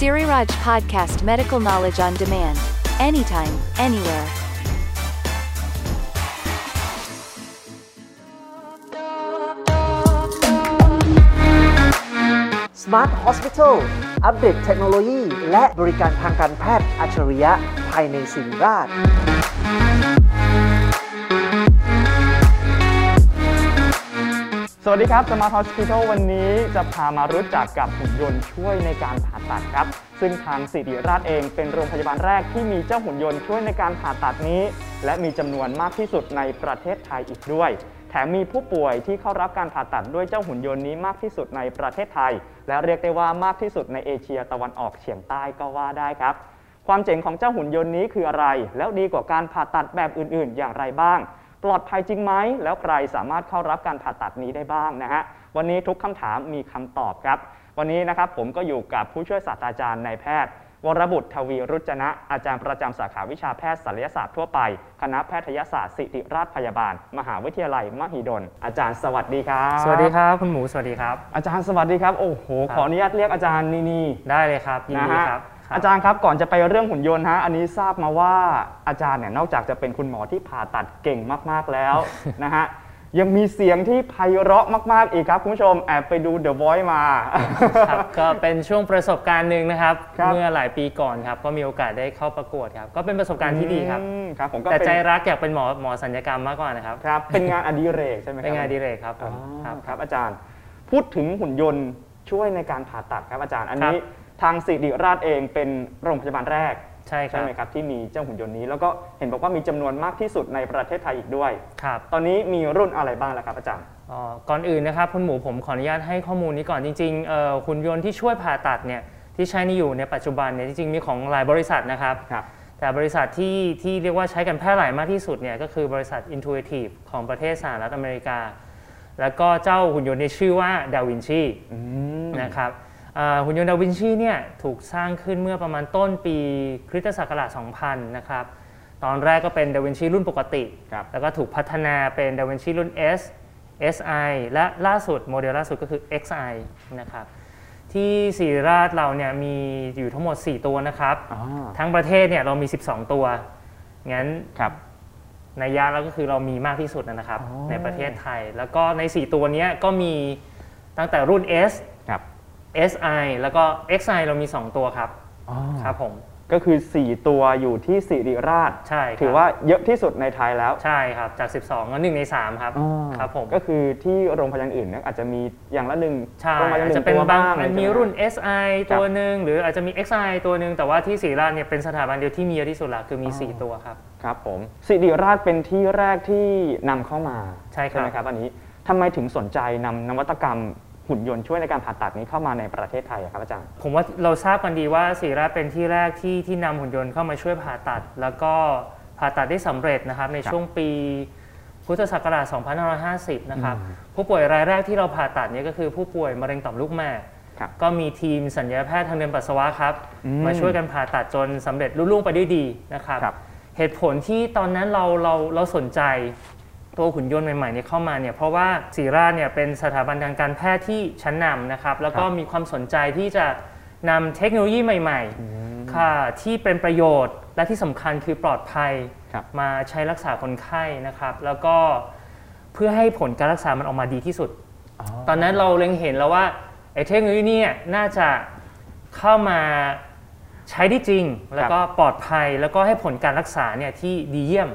Siriraj Podcast Medical Knowledge on Demand. Anytime, anywhere. Smart Hospital อัปเดตเทคโนโลยี และบริการทางการแพทย์อัจฉริยะภายในสิริราช สวัสดีครับ Smart Hospital วันนี้จะพามารู้จักกับหุ่นยนต์ช่วยในการผ่าตัดครับ ซึ่งทางสิริราชเองเป็นโรงพยาบาลแรกที่มีเจ้าหุ่นยนต์ช่วยในการผ่าตัดนี้ และมีจำนวนมากที่สุดในประเทศไทยอีกด้วย แถมมีผู้ป่วยที่เข้ารับการผ่าตัดด้วยเจ้าหุ่นยนต์นี้มากที่สุดในประเทศไทย และเรียกได้ว่ามากที่สุดในเอเชียตะวันออกเฉียงใต้ก็ว่าได้ครับ ความเจ๋งของเจ้าหุ่นยนต์นี้คืออะไร แล้วดีกว่าการผ่าตัดแบบอื่น ๆ อย่างไรบ้าง ปลอดภัยจริงไหม แล้วใครสามารถเข้ารับการผ่าตัดนี้ได้บ้างนะฮะ วันนี้ทุกคำถามมีคำตอบครับ วันนี้นะครับผมก็อยู่กับผู้ช่วยศาสตราจารย์นายแพทย์ วรบุตรทวีรุจนะ อาจารย์ประจำสาขาวิชาแพทย์ศัลยศาสตร์ทั่วไป คณะแพทยศาสตร์ศิริราชพยาบาล มหาวิทยาลัยมหิดล อาจารย์สวัสดีครับ สวัสดีครับคุณหมูสวัสดีครับ อาจารย์สวัสดีครับ โอ้โหครับขออนุญาตเรียกอาจารย์นี่นี่ได้เลยครับยินนะดีฮะครับคบ อาจารย์ครับก่อนจะไปเรื่องหุ่นยนต์ฮะอันนี้ทราบมาว่าอาจารย์เนี่ยนอกจากจะเป็นคุณหมอที่ผ่าตัดเก่งมากๆแล้วนะฮะยังมีเสียงที่ไพเราะมาก ๆ อีกครับคุณผู้ชมแอบไปดู The Voice มาครับก็เป็นช่วงประสบการณ์หนึ่งนะครับครับเมื่อหลายปีก่อนครับ ก็มีโอกาสได้เข้าประกวดครับ ก็เป็นประสบการณ์ที่ดีครับอืมครับผมก็แต่เป็นใจรักอยากเป็นหมอหมอสัญญกรรมมากกว่านะครับครับ เป็นงานอดิเรกใช่ไหมครับเป็นงานอดีเลยครับผอ๋อมครับครับอาจารย์ พูดถึงหุ่นยนต์ช่วยในการผ่าตัดครับอาจารย์ อันนี้ครับ ทางสิริราชเองเป็นโรงพยาบาลแรกใช่คใช่รับไหมครับที่มีเจ้าหุ่นยนต์นี้ แล้วก็เห็นบอกว่ามีจำนวนมากที่สุดในประเทศไทยอีกด้วยครับตอนนี้มีรุ่นอะไรบ้างแล้วครับอาจารย์อ๋อก่อนอื่นนะครับคุณหมูผมขออนุญาตให้ข้อมูลนี้ก่อนจริงๆเอ่อหุ่นยนต์ที่ช่วยผ่าตัดเนี่ยที่ใช้ในอยู่ในปัจจุบันเนี่ยจริงๆมีของหลายบริษัทนะครับครับแต่บริษัทที่ที่เรียกว่าใช้กันแพร่หลายมากที่สุดเนี่ยก็คือบริษัท Intuitive ของประเทศสหรัฐอเมริกา แล้วก็เจ้าหุ่นยนต์ที่ชื่อว่าดาวินชีนะครับอ่า หุ่นยนต์ดาวินชีเนี่ยถูกสร้างขึ้นเมื่อประมาณต้นปีคริสตศักราช 2000 นะครับ ตอนแรกก็เป็นดาวินชีรุ่นปกติครับแล้วก็ถูกพัฒนาเป็นดาวินชีรุ่น S SI และล่าสุดโมเดลล่าสุดก็คือ XI นะครับที่ศิริราชเราเนี่ยมีอยู่ทั้งหมด 4 ตัวนะครับอ๋อทั้งประเทศเนี่ยเรามี 12 ตัว งั้นครับในยะแล้วก็คือเรามีมากที่สุดนะครับอ๋อในประเทศไทย แล้วก็ใน 4 ตัวเนี้ยก็มีตั้งแต่รุ่น S ครับ SI แล้วก็ XI เรามี 2 ตัวครับอ๋อครับผมก็คือ 4 ตัวอยู่ที่สิริราชใช่ครับถือว่าเยอะที่สุดในไทยแล้วใช่ครับจาก 12ก็1ใน3ครับครับผมก็คือที่โรงพยาบาลอื่นเนี่ยอาจจะมีอย่างละหนึ่งใช่โรงพยาบาลอาจหจะนึ่งเป็นตัวบางบ้างมันมีใช่ไหรุ่น SI ตัวหนึ่งหรืออาจจะมี XI ตัวหนึ่งแต่ว่าที่ศรีราชเนี่ยเป็นสถาบันเดียวที่มีเยอะที่สุดละคือมี 4 ตัวครับครับผมสิริราชเป็นที่แรกที่นำเข้ามาใช่ครับไหมครับอันนี้ทำไมถึงสนใจนำนวัตกรรม หุ่นยนต์ช่วยในการผ่าตัดนี้เข้ามาในประเทศไทยอะครับอาจารย์ ผมว่าเราทราบกันดีว่าศรีราชเป็นที่แรกที่ที่นำหุ่นยนต์เข้ามาช่วยผ่าตัด แล้วก็ผ่าตัดได้สำเร็จนะครับในครับช่วงปีพุทธศักราช 2550 นะครับ ผู้ป่วยรายแรกที่เราผ่าตัดเนี่ยก็คือผู้ป่วยมะเร็งต่อมลูกหมากครับก็มีทีมสัญญาแพทย์ทางเดินปัสสาวะครับอืมมาช่วยกันผ่าตัดจนสำเร็จลุล่วงไปด้วยดีนะครับครับ เหตุผลที่ตอนนั้นเราเราเราสนใจ ตัวหุ่นยนต์ใหม่ๆเนี่ยเข้ามาเนี่ยเพราะว่าศรีราชเนี่ยเป็นสถาบันทางการแพทย์ที่ชั้นนำนะครับแล้วก็ครับมีความสนใจที่จะนำเทคโนโลยีใหม่ๆค่ะที่เป็นประโยชน์และที่สำคัญคือปลอดภัยครับมาใช้รักษาคนไข้นะครับแล้วก็เพื่อให้ผลการรักษามันออกมาดีที่สุด ตอนนั้นเราเล็งเห็นแล้วว่าไอ้เทคโนโลยีเนี่ยน่าจะเข้ามาใช้ได้จริง แล้วก็ปลอดภัยแล้วก็ให้ผลการรักษาเนี่ยที่ดีเยี่ยม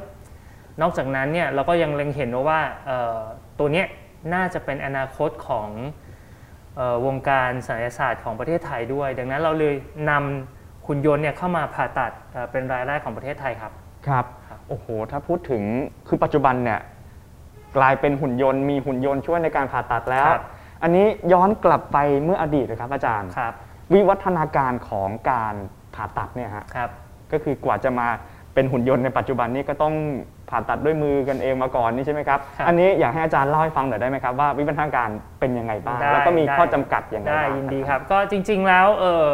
นอกจากนั้นเนี่ยเราก็ยังเล็งเห็นว่าเอ่อตัวเนี้ยน่าจะเป็นอนาคตของเออวงการศัลยศาสตร์ของประเทศไทยด้วย ดังนั้นเราเลยนำหุ่นยนต์เนี่ยเข้ามาผ่าตัดเอ่อเป็นรายแรกของประเทศไทยครับครับครับโอ้โหถ้าพูดถึงคือปัจจุบันเนี่ยกลายเป็นหุ่นยนต์มีหุ่นยนต์ช่วยในการผ่าตัดแล้วครับอันนี้ย้อนกลับไปเมื่ออดีตเลยครับอาจารย์ครับ วิวัฒนาการของการผ่าตัดเนี่ยฮะครับก็คือกว่าจะมาเป็นหุ่นยนต์ในปัจจุบันนี้ก็ต้อง ผ่าตัดด้วยมือกันเองมาก่อนนี่ใช่ไหมครับครับ อันนี้อยากให้อาจารย์เล่าให้ฟังหน่อยได้ไหมครับว่าวิวัฒนาการเป็นยังไงบ้างได้แล้วก็มีได้ข้อจำกัดยังไงได้บ้างยินดีครับ ก็จริง ๆ แล้วเออ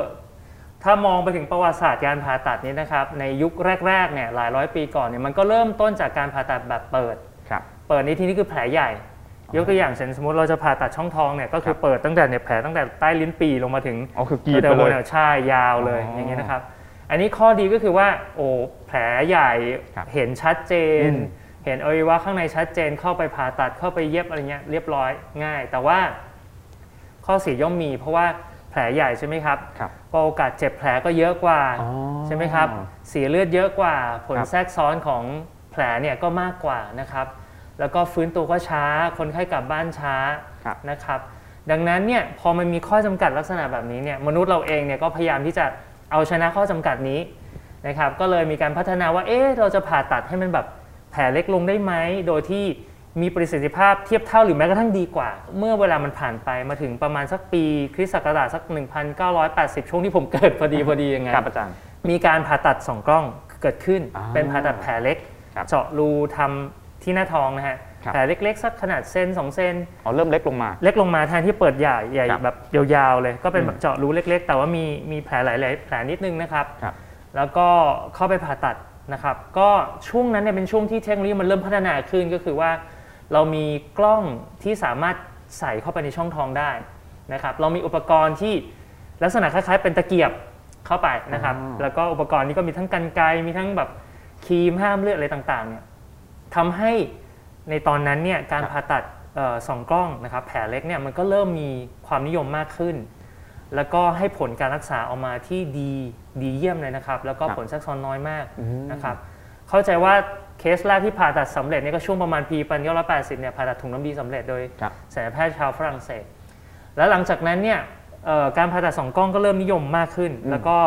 ถ้ามองไปถึงประวัติศาสตร์การผ่าตัดนี้นะครับ ในยุคแรกๆเนี่ยหลายร้อยปีก่อนเนี่ยมันก็เริ่มต้นจากการผ่าตัดแบบเปิดครับเปิดในที่นี้คือแผลใหญ่ ยกตัวอย่างเช่นสมมติเราจะผ่าตัดช่องท้องเนี่ยก็คือเปิดตั้งแต่เนี่ยแผลตั้งแต่ใต้ลิ้นปีลงมาถึงอ๋อคือกรีดไปตั้งแต่เลยบนนี่ใช่ยาวเลยอ๋อออย่างเงี้ยนะครับ อันนี้ข้อดีก็คือว่า โอ้แผลใหญ่ครับเห็นชัดเจนอืมเห็นอวัยวะข้างในชัดเจนเข้าไปผ่าตัดเข้าไปเย็บอะไรเงี้ยเรียบร้อยง่าย แต่ว่าข้อเสียย่อมมี เพราะว่าแผลใหญ่ใช่ไหมครับครับก็โอกาสเจ็บแผลก็เยอะกว่าอ๋อใช่ไหมครับเสียเลือดเยอะกว่า ผลครับแทรกซ้อนของแผลเนี่ยก็มากกว่านะครับ แล้วก็ฟื้นตัวก็ช้า คนไข้กลับบ้านช้าครับนะครับ ดังนั้นเนี่ยพอมันมีข้อจำกัดลักษณะแบบนี้เนี่ยมนุษย์เราเองเนี่ยก็พยายามที่จะ เอาชนะข้อจำกัดนี้นะครับ ก็เลยมีการพัฒนาว่า เอ๊ะ เราจะผ่าตัดให้มันแบบแผลเล็กลงได้ไหม โดยที่มีประสิทธิภาพเทียบเท่าหรือแม้กระทั่งดีกว่า เมื่อเวลามันผ่านไปมาถึงประมาณสักปีคริสต์ศักราชสัก 1980 ช่วงที่ผมเกิดพอดีพอดียังไงครับอาจารย์มีการผ่าตัดสองกล้องเกิดขึ้นอ่าเป็นผ่าตัดแผลเล็กครับเจาะรูทำที่หน้าท้องนะฮะครับ แผลเล็กๆสักขนาดเซนสองเซนอ๋อเริ่มเล็กลงมา เล็กลงมาแทนที่เปิดใหญ่ใหญ่ครับแบบยาวๆเลย ก็เป็นอืมแบบเจาะรูเล็ก ๆ แต่ว่ามีมีแผลหลายๆแผลนิดนึงนะครับครับ แล้วก็เข้าไปผ่าตัดนะครับ ก็ช่วงนั้นเนี่ยเป็นช่วงที่เทคโนโลยีมันเริ่มพัฒนาขึ้นก็คือว่า เรามีกล้องที่สามารถใส่เข้าไปในช่องท้องได้นะครับ เรามีอุปกรณ์ที่ลักษณะคล้ายๆ เป็นตะเกียบเข้าไปนะครับอ๋อแล้วก็อุปกรณ์นี้ก็มีทั้งกันไกรมีทั้งแบบครีมห้ามเลือดอะไรต่างๆเนี่ยทำให้ ในตอนนั้นเนี่ยการผ่าตัดเอ่อสองกล้องนะครับแผลเล็กเนี่ยมันก็เริ่มมีความนิยมมากขึ้น แล้วก็ให้ผลการรักษาออกมาที่ดีดีเยี่ยมเลยนะครับ แล้วก็ครับผลแทรกซ้อนน้อยมากอืมนะครับเข้าใจว่าเคสแรกที่ผ่าตัดสำเร็จเนี่ยก็ช่วงประมาณปีพันเก้าแปดสิบเนี่ยผ่าตัดถุงน้ำดีสำเร็จโดยครับศัลยแพทย์ชาวฝรั่งเศส แล้วหลังจากนั้นเนี่ยเอ่อการผ่าตัดส่องกล้องก็เริ่มนิยมมากขึ้นอืมแล้วก็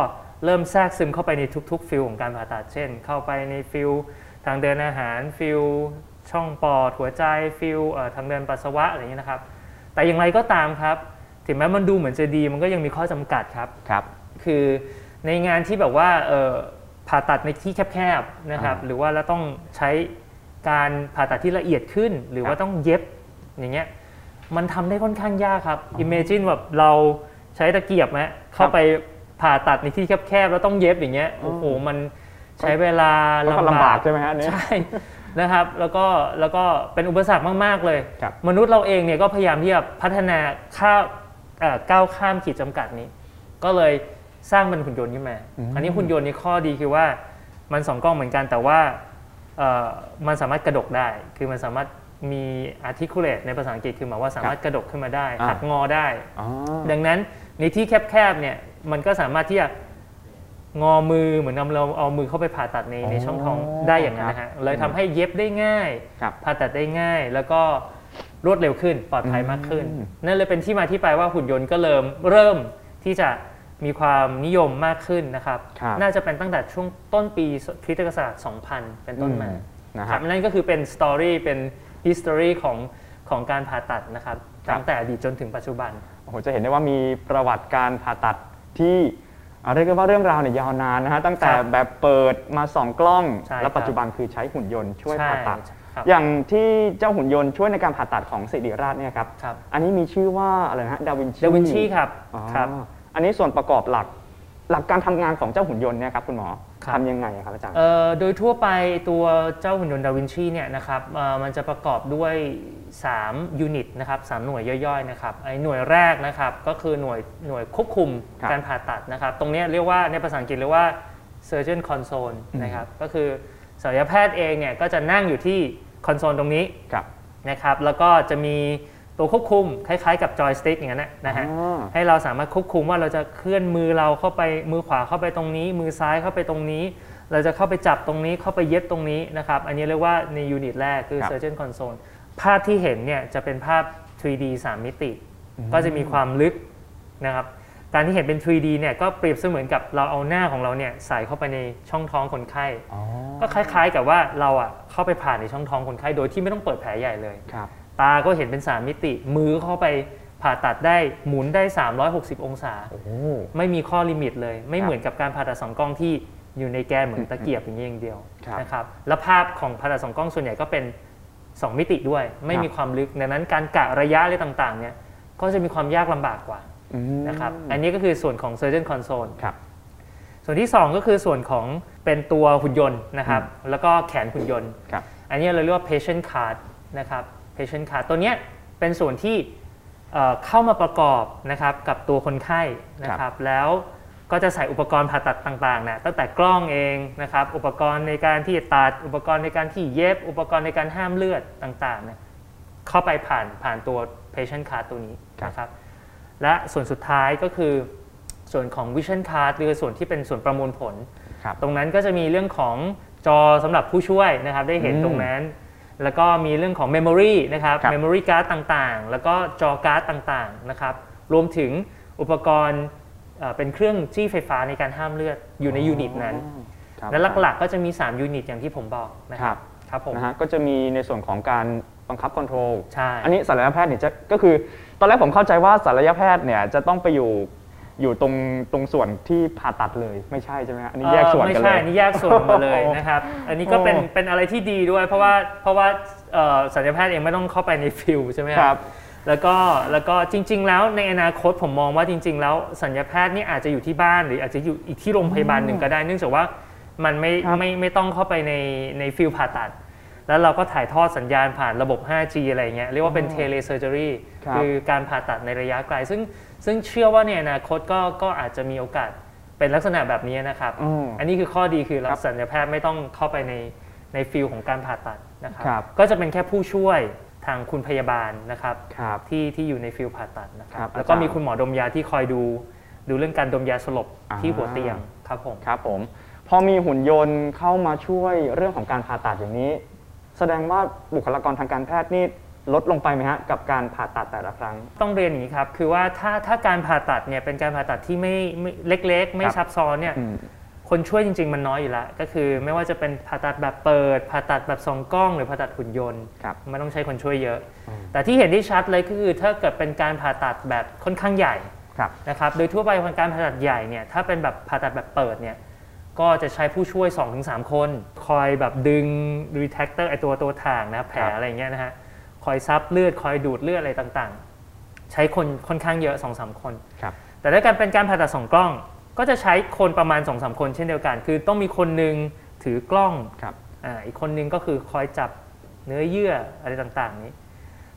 เริ่มแทรกซึมเข้าไปในทุกๆ field ของการผ่าตัดเช่น เข้าไปใน field ทางเดินอาหาร field ช่องปอดหัวใจ field เอ่อทางเดินปัสสาวะอะไรอย่างนี้ยนะครับ แต่อย่างไรก็ตามครับ ถึงแม้มันดูเหมือนจะดีมันก็ยังมีข้อจำกัดครับครับ คือในงานที่แบบว่าเอ่อผ่าตัดในที่แคบๆนะครับอ่าหรือว่าเราต้องใช้การผ่าตัดที่ละเอียดขึ้น หรือครับว่าต้องเย็บอย่างเงี้ยมันทำได้ค่อนข้างยากครับ Imagine แบบเราใช้ตะเกียบไหมเข้าไปผ่าตัดในที่แคบๆแล้วต้องเย็บอย่างเงี้ยโอ้โหมันใช้เวลาก็ลำบากใช่ไหมฮะอันนี้ใช่ นะครับแล้วก็แล้วก็เป็นอุปสรรคมาก ๆ เลยครับมนุษย์เราเองเนี่ยก็พยายามที่จะพัฒนาข้าวเอ่อก้าวข้ามขีดจำกัดนี้ ก็เลยสร้างเป็นหุ่นยนต์ขึ้นมาอืมอันนี้หุ่นยนต์นี้ข้อดีคือว่ามันสองกล้องเหมือนกันแต่ว่าเอ่อมันสามารถกระดกได้ คือมันสามารถมี articulate ในภาษาอังกฤษคือหมายว่าสามารถกระดกขึ้นมาได้อ่าหักงอได้อ๋อดังนั้นในที่แคบๆเนี่ยมันก็สามารถที่จะ งอมือเหมือนเราเอามือเข้าไปผ่าตัดในอ๋อในช่องท้องได้อย่างนั้นนะฮะเลยทำให้เย็บได้ง่ายครับผ่าตัดได้ง่าย แล้วก็รวดเร็วขึ้นปลอดภัยมากขึ้นอืมนั่นเลยเป็นที่มาที่ไปว่าหุ่นยนต์ก็เริ่มเริ่มที่จะมีความนิยมมากขึ้นนะครับครับน่าจะเป็นตั้งแต่ช่วงต้นปีคริสตศักราช2000 เป็นต้นมาอืมนะคครัรับบนั่นก็คือเป็นสตอรี่เป็น history ของของการผ่าตัดนะครับครับตั้งแต่อดีตจนถึงปัจจุบันโอ้โหจะเห็นได้ว่ามีประวัติการผ่าตัดที่ อ่าเรียกได้ว่าเรื่องราวเนี่ยยาวนานนะฮะตั้งแต่ครับแบบเปิดมาสองกล้องใช่และปัจครับจุบันคือใช้หุ่นยนต์ช่วยใช่ผ่าตัดครับอย่างที่เจ้าหุ่นยนต์ช่วยในการผ่าตัดของศิริราชเนี่ยครับครับอันนี้มีชื่อว่าอะไรนะฮะดาวินชีดาวินชีครับอ๋อครับ อันนี้ส่วนประกอบหลักหลักการทำงานของเจ้าหุ่นยนต์เนี่ยครับคุณหมอครับ ทำยังไงครับอาจารย์เอ่อโดยทั่วไปตัวเจ้าหุ่นยนต์ดาวินชีเนี่ยนะครับเอ่อมันจะประกอบด้วย3 unit นะครับสามหน่วยย่อยๆนะครับไอ้หน่วยแรกนะครับก็คือหน่วยหน่วยควบคุมครับการผ่าตัดนะครับ ตรงเนี้ยเรียกว่าในภาษาอังกฤษเรียกว่า surgeon console นะครับก็คือศัลยแพทย์เองเนี่ยก็จะนั่งอยู่ที่คอนโซลตรงนี้ครับนะครับแล้วก็จะมี ตัวควบคุมคล้ายๆกับจอยสติ๊กอย่างนั้นนะนะฮะอ๋อให้เราสามารถควบคุมว่าเราจะเคลื่อนมือเราเข้าไปมือขวาเข้าไปตรงนี้ มือซ้ายเข้าไปตรงนี้ เราจะเข้าไปจับตรงนี้เข้าไปเย็บตรงนี้นะครับอันนี้เรียกว่าในยูนิตแรกคือครับ surgeon console ภาพที่เห็นเนี่ยจะเป็นภาพ 3D 3 มิติ ก็จะมีความลึกนะครับการที่เห็นเป็น 3D เนี่ยก็เปรียบเสมือนกับเราเอาหน้าของเราเนี่ยใส่เข้าไปในช่องท้องคนไข้อ๋อก็คล้ายๆกับว่าเราอะเข้าไปผ่านในช่องท้องคนไข้ โดยที่ไม่ต้องเปิดแผลใหญ่เลยครับ ตาก็เห็นเป็น 3 มิติ มือเข้าไปผ่าตัดได้หมุนได้ 360 องศาโอ้ไม่มีข้อลิมิตเลย ไม่ครับเหมือนกับการผ่าตัดสองกล้องที่อยู่ในแกนเหมือนตะเกียบอย่างนี้อย่างเดียวครับนะครับแล้วภาพของผ่าตัดสองกล้องส่วนใหญ่ก็เป็น 2 มิติด้วย ไม่ครับมีความลึกดังนั้นการกะระยะอะไรต่างๆเนี่ยก็จะมีความยากลำบากกว่าอืมนะครับอันนี้ก็คือส่วนของ surgeon console ครับส่วนที่ 2 ก็คือส่วนของเป็นตัวหุ่นยนต์นะครับแล้วก็แขนหุ่นยนต์ครับอันนี้เราเรียกว่า patient card นะครับ patient card ตัวเนี้ยเป็นส่วนที่เอ่อเข้ามาประกอบนะครับกับตัวคนไข้นะคครัรับบแล้วก็จะใส่อุปกรณ์ผ่าตัดต่างๆนะตั้งแต่กล้องเองนะครับ อุปกรณ์ในการที่ตัด อุปกรณ์ในการที่เย็บ อุปกรณ์ในการห้ามเลือดต่างๆเนี่ยเข้าไปผ่านผ่านตัว patient card ตัวนี้นะครับ และส่วนสุดท้ายก็คือส่วนของ vision card หรือส่วนที่เป็นส่วนประมวลผลครับตรงนั้นก็จะมีเรื่องของจอสำหรับผู้ช่วยนะครับ ได้เห็นอืมตรงนั้น แล้วก็มีเรื่องของ Memory นะครับครับ Memory Card ต่างๆ แล้วก็จอการ์ดต่างๆนะครับรวมถึงอุปกรณ์เอ่อเป็นเครื่องจี้ไฟฟ้าในการห้ามเลือดอยู่ในยูนิตนั้นครับและหลักๆ ก็จะมี 3 ยูนิตอย่างที่ผมบอกนะคครัรับบครับผมนะฮะก็จะมีในส่วนของการบังคับ control ใช่อันนี้ศัลยแพทย์เนี่ยจะก็คือ ตอนแรกผมเข้าใจว่าศัลยแพทย์เนี่ยจะต้องไปอยู่ อยู่ตรงตรงส่วนที่ผ่าตัดเลยไม่ใช่ใช่ไหมฮะอันนี้แยกส่วนกันเลยไม่ใช่อันนี่แยกส่วนมาเลยนะครับ อันนี้ก็เป็นโอ้เป็นอะไรที่ดีด้วย เพราะว่าเพราะว่าเอ่อศัลยแพทย์เองไม่ต้องเข้าไปใน field ใช่ไหมครับแล้วก็แล้วก็จริง ๆ แล้วในอนาคตผมมองว่าจริง ๆ แล้วศัลยแพทย์นี่อาจจะอยู่ที่บ้านหรืออาจจะอยู่อีกที่โรงพยาบาลหนึ่งก็ได้ เนื่องจากว่ามันไม่ครับไม่ไม่ต้องเข้าไปในใน field ผ่าตัด แล้วเราก็ถ่ายทอดสัญญาณผ่านระบบ 5G อะไรเงี้ยเรียกว่าเป็น telesurgery ครับคือการผ่าตัดในระยะไกล ซึ่ง ซึ่งเชื่อว่าในอนาคตก็ก็อาจจะมีโอกาสเป็นลักษณะแบบนี้นะครับอืมอันนี้คือข้อดีคือคเรารับศัลยแพทย์ไม่ต้องเข้าไปในใน field ของการผ่าตัดนะครับครับก็จะเป็นแค่ผู้ช่วยทางคุณพยาบาลนะครับครับที่ที่อยู่ใน field ผ่าตัดนะคครัรับบแล้วก็อาจารย์มีคุณหมอดมยาที่คอยดู ดูเรื่องการดมยาสลบอ่าที่หัวเตียงครับผมครับผมพอมีหุ่นยนต์เข้ามาช่วยเรื่องของการผ่าตัดอย่างนี้ แสดงว่าบุคลากรทางการแพทย์นี่ ลดลงไปไหมฮะกับการผ่าตัดแต่ละครั้ง ต้องเรียนอย่างนี้ครับ คือว่าถ้าถ้าการผ่าตัดเนี่ยเป็นการผ่าตัดที่ไม่ไม่เล็กๆ ไม่ครับซับซ้อนเนี่ยอืมคนช่วยจริง ๆ มันน้อยอยู่แล้วก็คือไม่ว่าจะเป็นผ่าตัดแบบเปิด ผ่าตัดแบบสองกล้อง หรือผ่าตัดหุ่นยนต์ครับไม่ต้องใช้คนช่วยเยอะอืมแต่ที่เห็นที่ชัดเลยก็คือถ้าเกิดเป็นการผ่าตัดแบบค่อนข้างใหญ่ครับนะครับโดยทั่วไปการผ่าตัดใหญ่เนี่ยถ้าเป็นแบบผ่าตัดแบบเปิดเนี่ยก็จะใช้ผู้ช่วย 2-3 คน คอยแบบดึง retractor ไอตัวตัวถ่างนะครับแผลครับอะไรอย่างเงี้ยนะฮะ คอยซับเลือดคอยดูดเลือดอะไรต่างๆ ใช้คนค่อนข้างเยอะ2-3คนครับแต่ถ้าการเป็นการผ่าตัดสองกล้อง ก็จะใช้คนประมาณ2-3คน เช่นเดียวกัน คือต้องมีคนหนึ่งถือกล้องครับอ่าอีกคนนึงก็คือคอยจับเนื้อเยื่ออะไรต่างๆนี้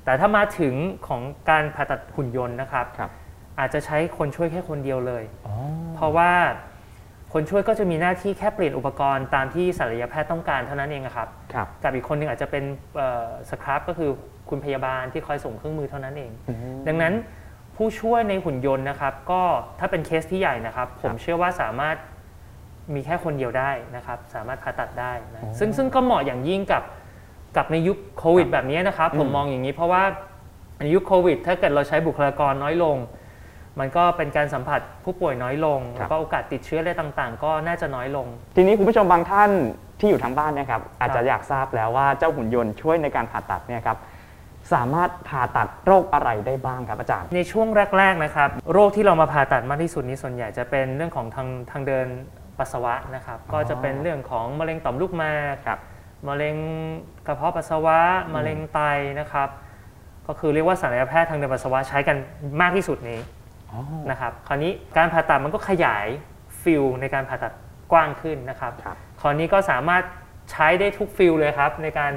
แต่ถ้ามาถึงของการผ่าตัดหุ่นยนต์นะครับครับอาจจะใช้คนช่วยแค่คนเดียวเลยอ๋อเพราะว่า คนช่วยก็จะมีหน้าที่แค่เปลี่ยนอุปกรณ์ตามที่ศัลยแพทย์ต้องการเท่านั้นเองอะครับครับ กับอีกคนหนึงอาจจะเป็นสครับก็คือคุณพยาบาลที่คอยส่งเครื่องมือเท่านั้นเองอืมดังนั้นผู้ช่วยในหุ่นยนต์นะครับ ก็ถ้าเป็นเคสที่ใหญ่นะครับ ผมเชื่อว่าสามารถมีแค่คนเดียวได้นะครับ สามารถผ่าตัดได้นะซึ่งซึ่งก็เหมาะอย่างยิ่งกับกับในยุคโควิดแบบนี้นะครับ ผมอืมมองอย่างนี้เพราะว่าในยุคโควิด ถ้าเกิดเราใช้บุคลากรน้อยลง มันก็เป็นการสัมผัสผู้ป่วยน้อยลง แล้วก็โอกาสติดเชื้ออะไรต่างๆ ก็น่าจะน้อยลง ทีนี้คุณผู้ชมบางท่านที่อยู่ทางบ้านเนะครับ อาจคจะรับอยากทราบแล้วว่าเจ้าหุ่นยนต์ช่วยในการผ่าตัดเนี่ยครับสามารถผ่าตัดโรคอะไรได้บ้างครับอาจารย์ ในช่วงแรก ๆนะครับ โรคที่เรามาผ่าตัดมากที่สุดนี้ส่วนใหญ่จะเป็นเรื่องของทางทางเดินปัสสาวะนะครับ ก็จะเป็นเรื่องของมะเร็งต่อมลูกหมากครับมะเร็งกระเพาะปัสสาวะมะเร็งไตนะครับ ก็คือเรียกว่าศัลยแพทย์ทางเดินปัสสาวะใช้กันมากที่สุดนี้อ๋อ นะครับคราวนี้การผ่าตัดมันก็ขยาย field ในการผ่าตัดกว้างขึ้นนะครับครับคราวนี้ก็สามารถใช้ได้ทุก field เลยครับในการ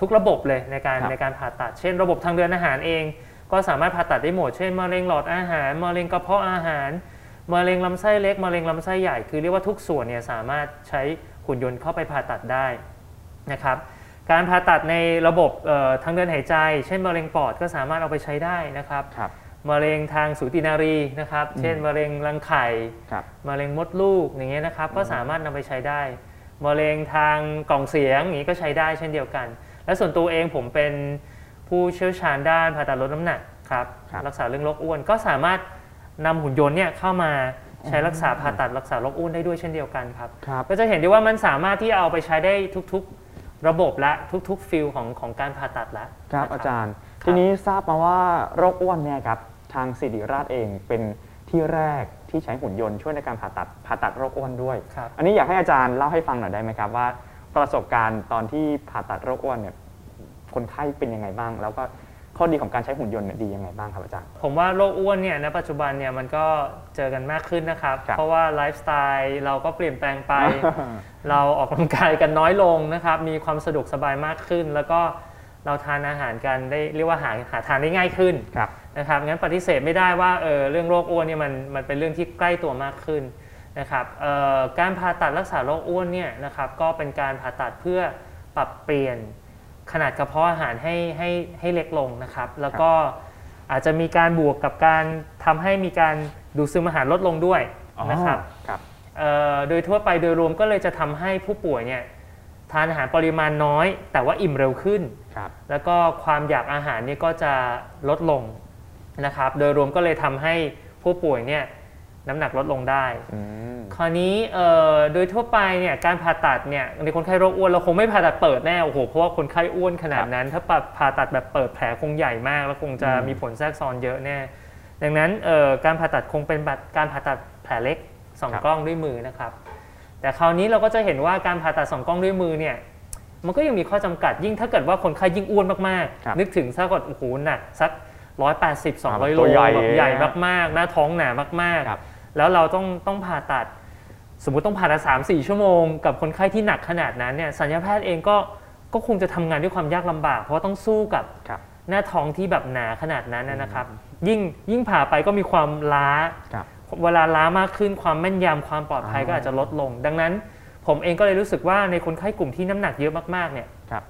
ทุกระบบเลยในการครับในการผ่าตัด เช่น ระบบทางเดินอาหารเอง ก็สามารถผ่าตัดได้หมด เช่นมะเร็งหลอดอาหารมะเร็งกระเพาะอาหารมะเร็งลำไส้เล็กมะเร็งลำไส้ใหญ่คือเรียกว่าทุกส่วนเนี่ยสามารถใช้หุ่นยนต์เข้าไปผ่าตัดได้นะครับการผ่าตัดในระบบเอ่อทางเดินหายใจ เช่นมะเร็งปอดก็สามารถเอาไปใช้ได้นะครับครับ มะเร็งทางสูตินารีนะครับ เช่นมะเร็งรังไข่ครับมะเร็งมดลูกอย่างเงี้ยนะครับ ก็สามารถนำไปใช้ได้มะเร็งทางกล่องเสียงอย่างนี้ก็ใช้ได้เช่นเดียวกัน และส่วนตัวเองผมเป็นผู้เชี่ยวชาญด้านผ่าตัดลดน้ำหนักครับครับรักษาเรื่องโรคอ้วนก็สามารถนำหุ่นยนต์เนี่ยเข้ามาใช้รักษาผ่าตัดรักษาโรคอ้วนได้ด้วยเช่นเดียวกันครับครับ ก็จะเห็นได้ว่ามันสามารถที่เอาไปใช้ได้ทุกๆระบบและทุกๆฟิลของของการผ่าตัดละครับนะอาจารย์ครับทีนี้ทราบมาว่าโรคอ้วนเนี่ยครับ ทางศิริราชเองเป็นที่แรกที่ใช้หุ่นยนต์ช่วยในการผ่าตัดผ่าตัดโรคอ้วนด้วย ครับอันนี้อยากให้อาจารย์เล่าให้ฟังหน่อยได้ไหมครับว่า ประสบการณ์ตอนที่ผ่าตัดโรคอ้วนเนี่ยคนไข้เป็นยังไงบ้าง แล้วก็ข้อดีของการใช้หุ่นยนต์เนี่ยดียังไงบ้างครับอาจารย์ ผมว่าโรคอ้วนเนี่ยณปัจจุบันเนี่ยมันก็เจอกันมากขึ้นนะครับ ครับเพราะว่าไลฟ์สไตล์เราก็เปลี่ยนแปลงไป เราออกกำลังกายกันน้อยลงนะครับ มีความสะดวกสบายมากขึ้น แล้วก็ เราทานอาหารกันได้เรียกว่าหาหาทานได้ง่ายขึ้นครับนะครับงั้นปฏิเสธไม่ได้ว่าเออเรื่องโรคอ้วนเนี่ยมันมันเป็นเรื่องที่ใกล้ตัวมากขึ้นนะครับเอ่อการผ่าตัดรักษาโรคอ้วนเนี่ยนะครับก็เป็นการผ่าตัดเพื่อปรับเปลี่ยนขนาดกระเพาะอาหารให้ให้ให้เล็กลงนะครับ แล้วก็อาจจะมีการบวกกับการทำให้มีการดูดซึมอาหารลดลงด้วยนะครับครับเอ่อโดยทั่วไปโดยรวมก็เลยจะทำให้ผู้ป่วยเนี่ยทานอาหารปริมาณน้อย แต่ว่าอิ่มเร็วขึ้นครับ แล้วก็ความอยากอาหารเนี่ยก็จะลดลงนะครับ โดยรวมก็เลยทำให้ผู้ป่วยเนี่ยน้ำหนักลดลงได้อืมคราวนี้เอ่อโดยทั่วไปเนี่ยการผ่าตัดเนี่ยในคนไข้โรคอ้วนเราคงไม่ผ่าตัดเปิดแน่โอ้โหเพราะว่าคนไข้อ้วนขนาดนั้น ถ้าผ่าตัดแบบเปิดแผลคงใหญ่มาก แล้วคงจะอืมมีผลแทรกซ้อนเยอะแน่ ดังนั้นเอ่อการผ่าตัดคงเป็นแบบการผ่าตัดแผลเล็กสองกล้องด้วยมือนะครับ แต่คราวนี้เราก็จะเห็นว่าการผ่าตัดสองกล้องด้วยมือเนี่ย มันก็ยังมีข้อจำกัดยิ่งถ้าเกิดว่าคนไข้ยิ่งอ้วนมากครับๆนึกถึงสักกดโอ้โหหนักสัก180 200โลตัวใหญ่แบบใหญ่นะมากๆ หน้าท้องหนามากครับๆแล้วเราต้องต้องผ่าตัด สมมุติต้องผ่าตัด3 4ชั่วโมง กับคนไข้ที่หนักขนาดนั้นเนี่ยสัญญาแพทย์เองก็ก็คงจะทำงานด้วยความยากลำบาก เพราะว่าต้องสู้กับครับหน้าท้องที่แบบหนาขนาดนั้นนะครับ ยิ่งยิ่งผ่าไปก็มีความล้าครับเวลาล้ามากขึ้นความแม่นยำความปลอดภัยอ๋อก็อาจจะลดลง ดังนั้น ผมเองก็เลยรู้สึกว่าในคนไข้กลุ่มที่น้ำหนักเยอะมากๆเนี่ยครับ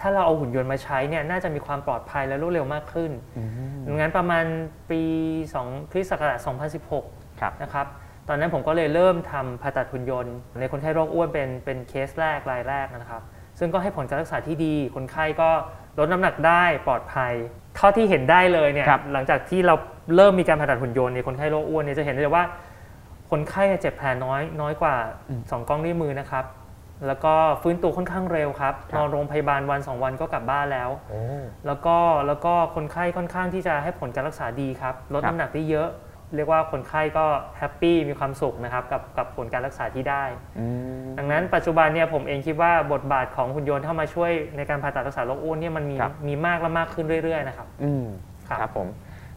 ถ้าเราเอาหุ่นยนต์มาใช้เนี่ยน่าจะมีความปลอดภัยและรวดเร็วมากขึ้นอืมดังนั้นประมาณปี2คริสต์ศักราช2016ครับนะครับ ตอนนั้นผมก็เลยเริ่มทำผ่าตัดหุ่นยนต์ ในคนไข้โรคอ้วนเป็นเป็นเคสแรกรายแรกนะครับ ซึ่งก็ให้ผลการรักษาที่ดี คนไข้ก็ลดน้ำหนักได้ปลอดภัย เท่าที่เห็นได้เลยเนี่ยครับหลังจากที่เราเริ่มมีการผ่าตัดหุ่นยนต์ในคนไข้โรคอ้วนเนี่ยจะเห็นได้เลยว่า คนไข้เนี่ยเจ็บแผลน้อยน้อยกว่า 2 กล้องด้วยมือนะครับ แล้วก็ฟื้นตัวค่อนข้างเร็วครับครับนอนโรงพยาบาลวัน 2 วันก็กลับบ้านแล้วโอ้แล้วก็แล้วก็คนไข้ค่อนข้างที่จะให้ผลการรักษาดีครับลดครับน้ำหนักได้เยอะ เรียกว่าคนไข้ก็ happy มีความสุขนะครับกับกับผลการรักษาที่ได้อืมดังนั้นปัจจุบันเนี่ยผมเองคิดว่าบทบาทของหุ่นยนต์เข้ามาช่วยในการผ่าตัดรักษาโรคอ้วนเนี่ยมันมีครับมีมากและมากขึ้นเรื่อยๆนะครับอืมครับครับผม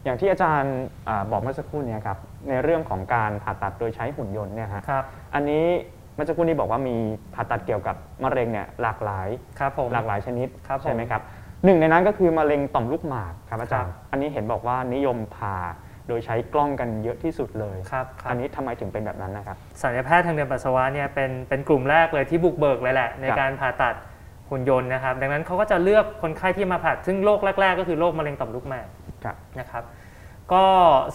อย่างที่อาจารย์อ่าบอกเมื่อสักครู่เนี้ครับในเรื่องของการผ่าตัดโดยใช้หุ่นยนต์เนี่ยฮะครับอันนี้เมื่อสักครู่นี้บอกว่ามีผ่าตัดเกี่ยวกับมะเร็งเนี่ยหลากหลายครับผมหลากหลายชนิดครับผมใช่ไหมครับหนึ่งในนั้นก็คือมะเร็งต่อมลูกหมากครับอาจารครัย์บอันนี้เห็นบอกว่านิยมผ่าโดยใช้กล้องกันเยอะที่สุดเลยครับครับอันนี้ทำไมถึงเป็นแบบนั้นนะครับศัลยแพทย์ทางเดินปัสสาวะเนี่ยเป็นเป็นกลุ่มแรกเลยที่บุกเบิกเลยแหละในครับการผ่าตัดหุ่นยนต์นะครับ ดังนั้นเขาก็จะเลือกคนไข้ที่มาผ่าซึ่งโรคแรก ๆ ก็คือโรคมะเร็งต่อมลูกหมาก ครับนะครับ ก็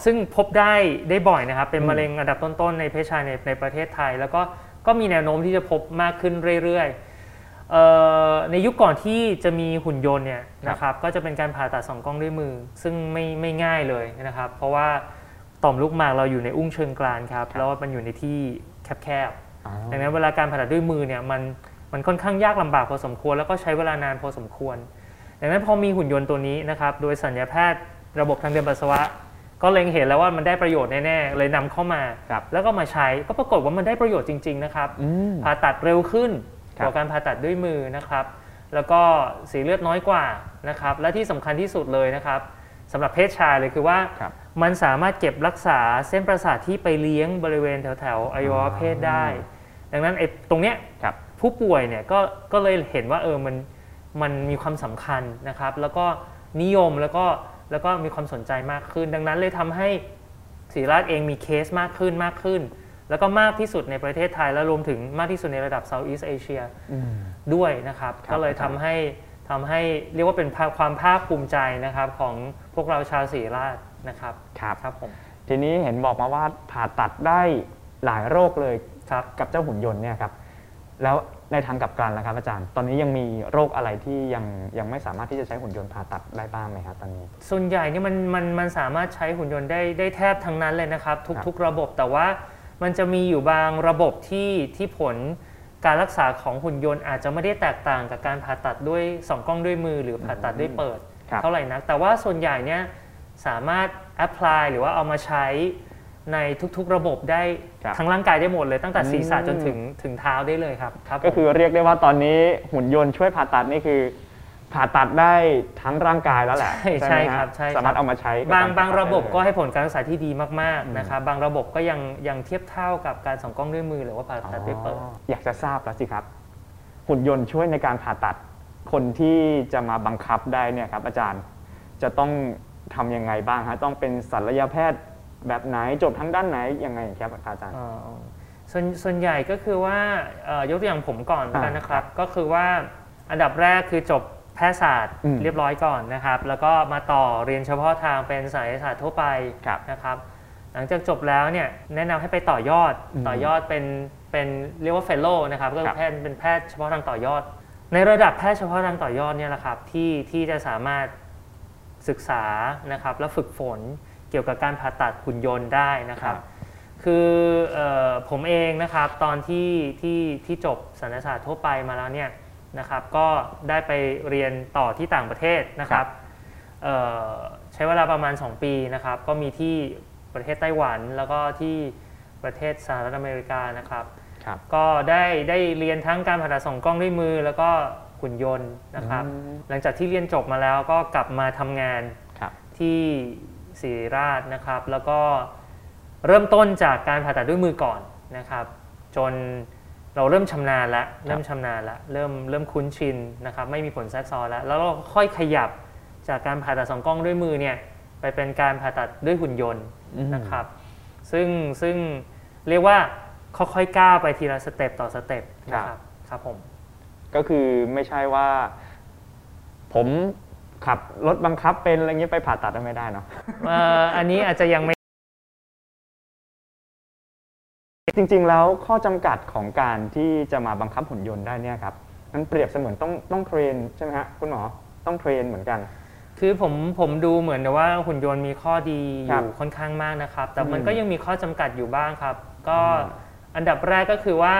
ซึ่งพบได้ได้บ่อยนะครับ เป็นอืมมะเร็งอันดับต้นๆในเพศชายในในประเทศไทย แล้วก็ก็มีแนวโน้มที่จะพบมากขึ้นเรื่อยๆเอ่อในยุคก่อนที่จะมีหุ่นยนต์เนี่ยนะครับก็จะเป็นการผ่าตัดสองกล้องด้วยมือ ซึ่งไม่ไม่ง่ายเลยนะครับ เพราะว่าต่อมลูกหมากเราอยู่ในอุ้งเชิงกรานครับแล้วมันอยู่ในที่แคบๆอ๋อดังนั้นเวลาการผ่าตัดด้วยมือเนี่ยมันมันค่อนข้างยากลำบากพอสมควร แล้วก็ใช้เวลานานพอสมควร ดังนั้นพอมีหุ่นยนต์ตัวนี้นะครับ โดยสัญญาแพทย์ ระบบทางเดินปัสสาวะ ก็เล็งเห็นแล้วว่ามันได้ประโยชน์แน่ๆเลยนำเข้ามาครับแล้วก็มาใช้ก็ปรากฏว่ามันได้ประโยชน์จริง ๆ นะครับอืมผ่าตัดเร็วขึ้นคกรับว่าการผ่าตัดด้วยมือนะครับ แล้วก็สีเลือดน้อยกว่านะครับ และที่สำคัญที่สุดเลยนะครับสำหรับเพศชายเลยคือว่าครับมันสามารถเก็บรักษาเส้นประสาทที่ไปเลี้ยงบริเวณแถวๆอวัยวะเพศได้ ดังนั้นไอ้ตรงเนี้ยครับผู้ป่วยเนี่ยก็ก็เลยเห็นว่าเออมันมันมีความสำคัญนะครับ แล้วก็นิยมแล้วก็ แล้วก็มีความสนใจมากขึ้น ดังนั้นเลยทำให้ศรีราชเองมีเคสมากขึ้นมากขึ้น แล้วก็มากที่สุดในประเทศไทย และรวมถึงมากที่สุดในระดับ Southeast Asia อืมด้วยนะครับครับก็เลยทำให้ทำให้เรียกว่าเป็นภาความภาคภูมิใจนะครับของพวกเราชาวศรีราชนะครับครับครับผมทีนี้เห็นบอกมาว่าผ่าตัดได้หลายโรคเลยครับกับเจ้าหุ่นยนต์เนี่ยครับแล้ว ในทางกลับกันล่ะครับอาจารย์ ตอนนี้ยังมีโรคอะไรที่ยังยังไม่สามารถที่จะใช้หุ่นยนต์ผ่าตัดได้บ้างไหมครับตอนนี้ ส่วนใหญ่เนี่ยมันมันมันสามารถใช้หุ่นยนต์ได้ได้แทบทั้งนั้นเลยนะครับ ทุกๆระบบแต่ว่ามันจะมีอยู่บางระบบที่ที่ผลการรักษาของหุ่นยนต์อาจจะไม่ได้แตกต่างกับการผ่าตัดด้วยสองกล้องด้วยมือหรือผ่าตัดด้วยเปิดครับเท่าไหร่นักแต่ว่าส่วนใหญ่เนี่ยสามารถแอพพลายหรือว่าเอามาใช้ ในทุกๆระบบได้ครับทั้งร่างกายได้หมดเลยตั้งแต่ศีรษะอืมจนถึงถึงเท้าได้เลยครับครับผมก็คือเรียกได้ว่าตอนนี้หุ่นยนต์ช่วยผ่าตัดนี่คือ ผ่าตัดได้ทั้งร่างกายแล้วแหละใช่ไหมใช่ฮะครับใช่ครับสามารถเอามาใช้กับบางกบางผ่ตัดระบบได้เลย ก็ให้ผลการรักษาที่ดีมากๆนะครับบางระบบก็ยังยังเทียบเท่ากับการส่องกล้องด้วยมือหรือว่าผ่าตัดด้วยเปิดอ๋ออยากจะทราบแล้วสิครับ หุ่นยนต์ช่วยในการผ่าตัด คนที่จะมาบังคับได้เนี่ยครับอาจารย์จะต้องทำยังไงบ้างฮะต้องเป็นศัลยแพทย์ แบบไหนจบทั้งด้านไหนยังไงครับอาจารย์อ๋อส่วนส่วนใหญ่ก็คือว่าเอ่อยกตัวอย่างผมก่อนแล้วกันนะครับ ก็คือว่าอันดับแรกคือจบแพทยศาสตร์อืมเรียบร้อยก่อนนะครับ แล้วก็มาต่อเรียนเฉพาะทางเป็นศัลยศาสตร์ทั่วไปครับนะครับ หลังจากจบแล้วเนี่ยแนะนำให้ไปต่อยอดอืมต่อยอดเป็นเป็นเรียกว่า fellow นะครับครับก็คคือแพทย์เป็นแพทย์เฉพาะทางต่อยอด ในระดับแพทย์เฉพาะทางต่อยอดเนี่ยแหละครับที่ที่จะสามารถศึกษานะครับและฝึกฝน เกี่ยวกับการผ่าตัดหุ่นยนต์ได้นะครับ คือเออผมเองนะครับตอนที่ที่ที่จบศัลยศาสตร์ทั่วไปมาแล้วเนี่ยนะครับก็ได้ไปเรียนต่อที่ต่างประเทศนะครับเอ่อใช้เวลาประมาณ 2 ปีนะครับ ก็มีที่ประเทศไต้หวันแล้วก็ที่ประเทศสหรัฐอเมริกานะครับครับก็ได้ได้เรียนทั้งการผ่าตัดสองกล้องด้วยมือ แล้วก็หุ่นยนต์นะครับอืมหลังจากที่เรียนจบมาแล้วก็กลับมาทำงานครับที่ ศิริราชนะครับ แล้วก็เริ่มต้นจากการผ่าตัดด้วยมือก่อนนะครับ จนเราเริ่มชำนาญแล้วเริ่มชำนาญแล้วเริ่มเริ่มคุ้นชินนะครับ ไม่มีผลแทรกซ้อนแล้ว แล้วเราค่อยขยับจากการผ่าตัดสองกล้องด้วยมือเนี่ยไปเป็นการผ่าตัดด้วยหุ่นยนต์อืมนะครับ ซึ่งซึ่งเรียกว่าค่อยๆก้าวไปทีละ step ต่อ step นะครับครับผม ก็คือไม่ใช่ว่า ผม ขับรถบังคับเป็นอะไรเงี้ยไปผ่าตัดไม่ได้เนาะเอ่ออันนี้อาจจะยังไม่จริง ๆ แล้วข้อจำกัดของการที่จะมาบังคับหุ่นยนต์ได้เนี่ยครับมันเปรียบเสมือนต้องต้อง train ใช่ไหมฮะคุณหมอต้อง train เหมือนกัน คือผมผมดูเหมือนกับว่าหุ่นยนต์มีข้อดีอครับยู่ค่อนข้างมากนะครับ แต่มันอืมก็ยังมีข้อจำกัดอยู่บ้างครับ ก็อืมอันดับแรกก็คือว่า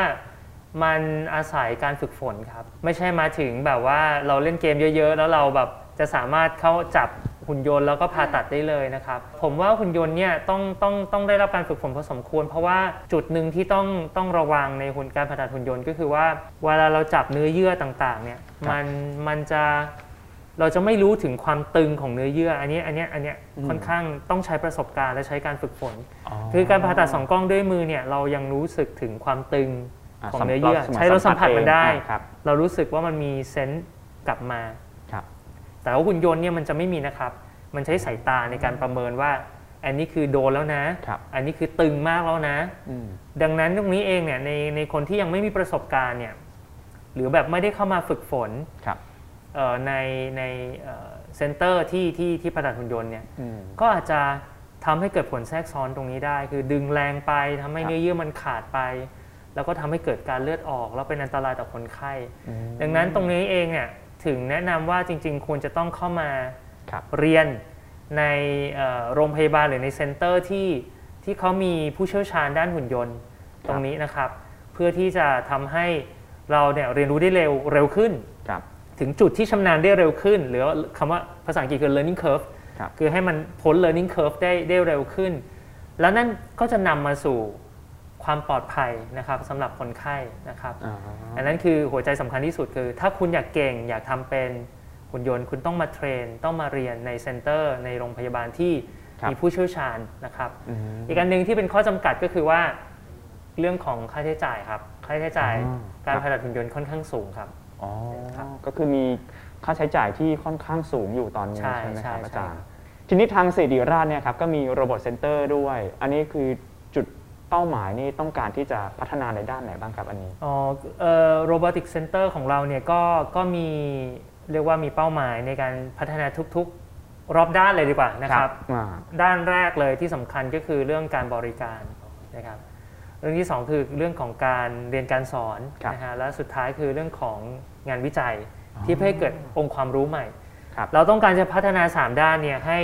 มันอาศัยการฝึกฝนครับ ไม่ใช่มาถึงแบบว่าเราเล่นเกมเยอะ ๆ แล้วเราแบบ จะสามารถเข้าจับหุ่นยนต์แล้วก็ผ่าตัดได้เลยนะครับ ผมว่าหุ่นยนต์เนี่ยต้องต้องต้องได้รับการฝึกฝนพอสมควร เพราะว่าจุดหนึ่งที่ต้องต้องระวังในหุ่นการผ่าตัดหุ่นยนต์ก็คือว่าเวลาเราจับเนื้อเยื่อต่างๆเนี่ยมันมันจะเราจะไม่รู้ถึงความตึงของเนื้อเยื่อ อันนี้อันเนี้ยอันเนี้ยอืมค่อนข้างต้องใช้ประสบการณ์และใช้การฝึกฝน คือการผ่าตัดสองกล้องด้วยมือเนี่ยเรายังรู้สึกถึงความตึงะของสัมเนื้อเยื่อสัมใช้เราสัมผัสมันได้เองอะครับเรารู้สึกว่ามันมีเซนส์กลับมาครับ แต่ว่าหุ่นยนต์เนี่ยมันจะไม่มีนะครับ มันใช้สายตาในการประเมินว่า อันนี้คือโดนแล้วนะครับอันนี้คือตึงมากแล้วนะอืมดังนั้นตรงนี้เองเนี่ยในในคนที่ยังไม่มีประสบการณ์เนี่ยหรือแบบไม่ได้เข้ามาฝึกฝนครับเอ่อในใน center ที่ที่ที่ผ่าตัดหุ่นยนต์เนี่ยอืมก็อาจจะทำให้เกิดผลแทรกซ้อนตรงนี้ได้ คือดึงแรงไปทำให้ครับเนื้อเยื่อมันขาดไป แล้วก็ทำให้เกิดการเลือดออก แล้วเป็นอันตรายต่อคนไข้อืมดังนั้นตรงนี้เองเนี่ย ถึงแนะนำว่าจริง ๆ ควรจะต้องเข้ามาครับเรียนในเอ่อโรงพยาบาลหรือใน center ที่ที่เขามีผู้เชี่ยวชาญด้านหุ่นยนต์ตรงนี้นะครับ เพื่อที่จะทำให้เราเนี่ยเรียนรู้ได้เร็วเร็วขึ้นครับถึงจุดที่ชำนาญได้เร็วขึ้น หรือว่าคำว่าภาษาอังกฤษคือ learning curve ครับคือให้มันพ้น learning curve ได้ได้เร็วขึ้น แล้วนั่นก็จะนำมาสู่ ความปลอดภัยนะครับสำหรับคนไข้นะครับอ่าอันนั้นคือหัวใจสำคัญที่สุดคือ ถ้าคุณอยากเก่งอยากทำเป็นหุ่นยนต์ คุณต้องมาเทรน ต้องมาเรียนในเซ็นเตอร์ ในโรงพยาบาลที่ครับมีผู้เชี่ยวชาญนะครับอืมอีกอันหนึ่งที่เป็นข้อจำกัดก็คือว่า เรื่องของค่าใช้จ่ายครับ ค่าใช้จ่ายอ๋อการครับผ่าตัดหุ่นยนต์ค่อนข้างสูงครับอ๋อครับก็คือมีค่าใช้จ่ายที่ค่อนข้างสูงอยู่ตอนนี้ใช่ใช่ไหมครับใช่อาจารย์ใช่ทีนี้ทางศิริราชเนี่ยครับก็มี robot center ด้วย อันนี้คือจุด เป้าหมายนี่ต้องการที่จะพัฒนาในด้านไหนบ้างครับอันนี้ อ๋อเอ่อ robotic center ของเราเนี่ยก็ก็มีเรียกว่ามีเป้าหมายในการพัฒนาทุกๆ รอบด้านเลยดีกว่านะครับ อ่า ด้านแรกเลยที่สำคัญก็คือเรื่องการบริการนะครับ เรื่องที่สองคือเรื่องของการเรียนการสอนครับนะฮะและสุดท้ายคือเรื่องของงานวิจัยอ๋อที่เพื่อให้เกิดองค์ความรู้ใหม่ ครับ เราต้องการจะพัฒนา 3 ด้านเนี่ยให้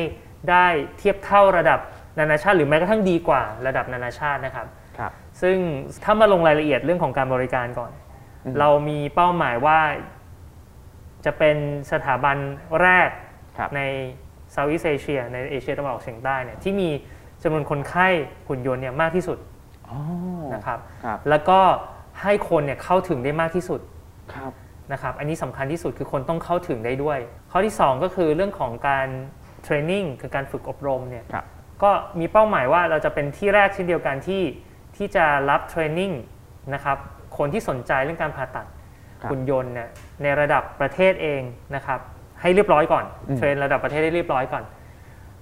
ได้เทียบเท่าระดับ นานาชาติหรือแม้กระทั่งดีกว่าระดับนานาชาตินะครับครับ ซึ่งถ้ามาลงรายละเอียดเรื่องของการบริการก่อนอืมเรามีเป้าหมายว่าจะเป็นสถาบันแรกครับใน Southeast Asia ในเอเชียตะวันออกเฉียงใต้เนี่ยที่มีจำนวนคนไข้หุ่นยนต์เนี่ยมากที่สุดอ๋อนะครับครับแล้วก็ให้คนเนี่ยเข้าถึงได้มากที่สุดครับนะครับ อันนี้สำคัญที่สุดคือคนต้องเข้าถึงได้ด้วย ข้อที่ 2 ก็คือเรื่องของการเทรนนิ่งคือการฝึกอบรมเนี่ยครับ ก็มีเป้าหมายว่าเราจะเป็นที่แรกเช่นเดียวกันที่ที่จะรับเทรนนิ่งนะครับคนที่สนใจเรื่องการผ่าตัดครับหุ่นยนต์เนี่ยในระดับประเทศเองนะครับให้เรียบร้อยก่อนอืมเทรนระดับประเทศให้เรียบร้อยก่อน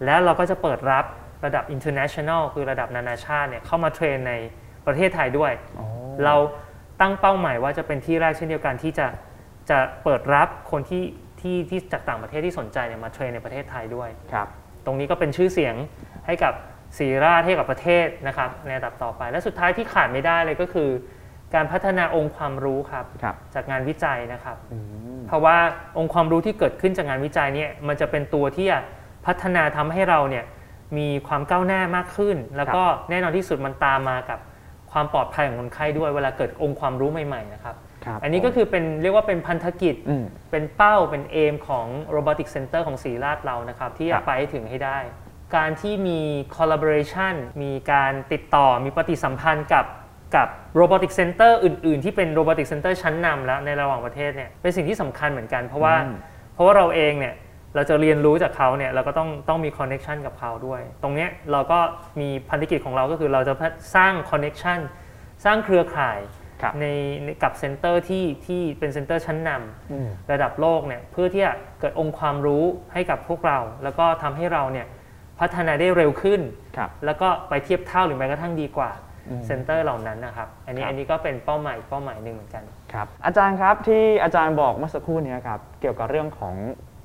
แล้วเราก็จะเปิดรับระดับ international คือระดับนานาชาติเนี่ยเข้ามาเทรนในประเทศไทยด้วย เราตั้งเป้าหมายว่าจะเป็นที่แรกเช่นเดียวกันที่จะจะเปิดรับคนที่ที่ที่จากต่างประเทศที่สนใจเนี่ยมาเทรนในประเทศไทยด้วยครับ ตรงนี้ก็เป็นชื่อเสียง ให้กับศรีราชให้กับประเทศนะครับในระดับต่อไป และสุดท้ายที่ขาดไม่ได้เลยก็คือ การพัฒนาองค์ความรู้ครับครับจากงานวิจัยนะครับอืมเพราะว่าองค์ความรู้ที่เกิดขึ้นจากงานวิจัยเนี่ยมันจะเป็นตัวที่จะพัฒนาทำให้เราเนี่ยมีความก้าวหน้ามากขึ้น แล้วก็แน่นอนที่สุดมันตามมากับความปลอดภัยของคนไข้ด้วยเวลาเกิดองค์ความรู้ใหม่ๆนะครับครับอันนี้ก็คือเป็นเรียกว่าเป็นพันธกิจอืมเป็นเป้าเป็นเอมของ Robotic Center ของศรีราชเรานะครับ ที่ครัจะบไปให้ถึงให้ได้ การที่มี collaboration มีการติดต่อมีปฏิสัมพันธ์กับกับ Robotic Center อื่น ๆ ที่เป็น Robotic Center ชั้นนำแล้วในระหว่างประเทศเนี่ยเป็นสิ่งที่สำคัญเหมือนกัน เพราะว่าอืมเพราะว่าเราเองเนี่ยเราจะเรียนรู้จากเขาเนี่ยเราก็ต้องต้องมี connection กับเขาด้วย ตรงเนี้ยเราก็มีพันธกิจของเราก็คือเราจะสร้าง connection สร้างเครือข่ายครับในในกับ center ที่ที่เป็น center ชั้นนำอืมระดับโลกเนี่ยเพื่อที่จะเกิดองค์ความรู้ให้กับพวกเรา แล้วก็ทำให้เราเนี่ย พัฒนาได้เร็วขึ้นครับแล้วก็ไปเทียบเท่าหรือแม้กระทั่งดีกว่าอืม center เหล่านั้นนะครับ อันนี้ครับอันนี้ก็เป็นเป้าหมายเป้าหมายหนึ่งเหมือนกันครับอาจารย์ครับที่อาจารย์บอกเมื่อสักครู่เนี้ครับเกี่ยวกับเรื่องของ